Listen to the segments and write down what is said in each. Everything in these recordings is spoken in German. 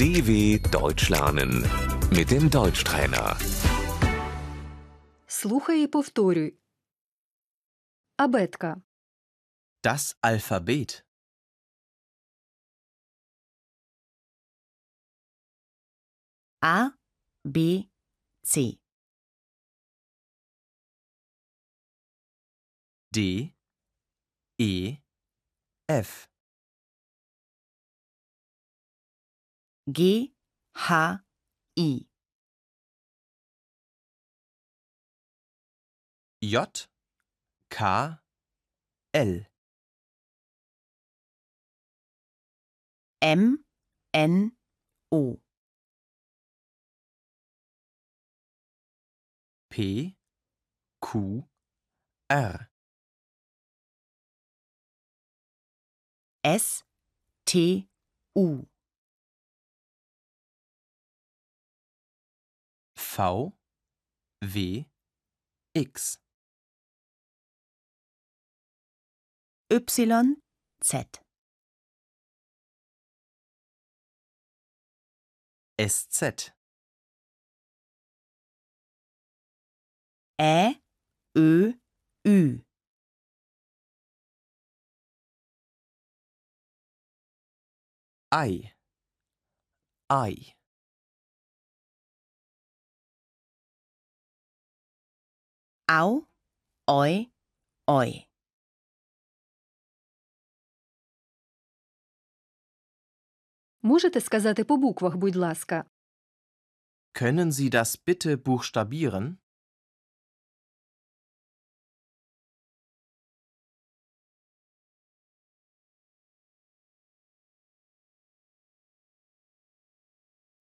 DW Deutsch lernen mit dem Deutschtrainer. Слухай і повторюй. Абетка. Das Alphabet. A, B, C. D, E, F. G, H, I. J, K, L. M, N, O. P, Q, R. S, T, U. V, W, X. Y, Z. SZ. Ä, Ö, Ü. Ei. Ei. Au, Oi, Oi. Можете сказати по буквах, будь ласка. Können Sie das bitte buchstabieren?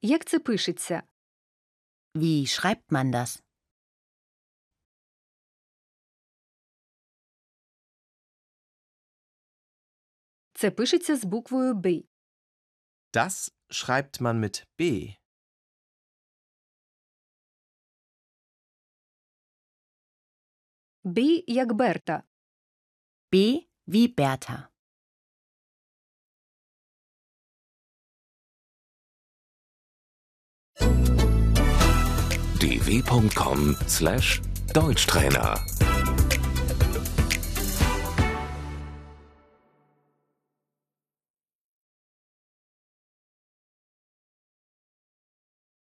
Як це пишеться? Wie schreibt man das? Це пишеться з буквою Б. Das schreibt man mit B. Б як Берта. B wie Bertha. dw.com/deutschtrainer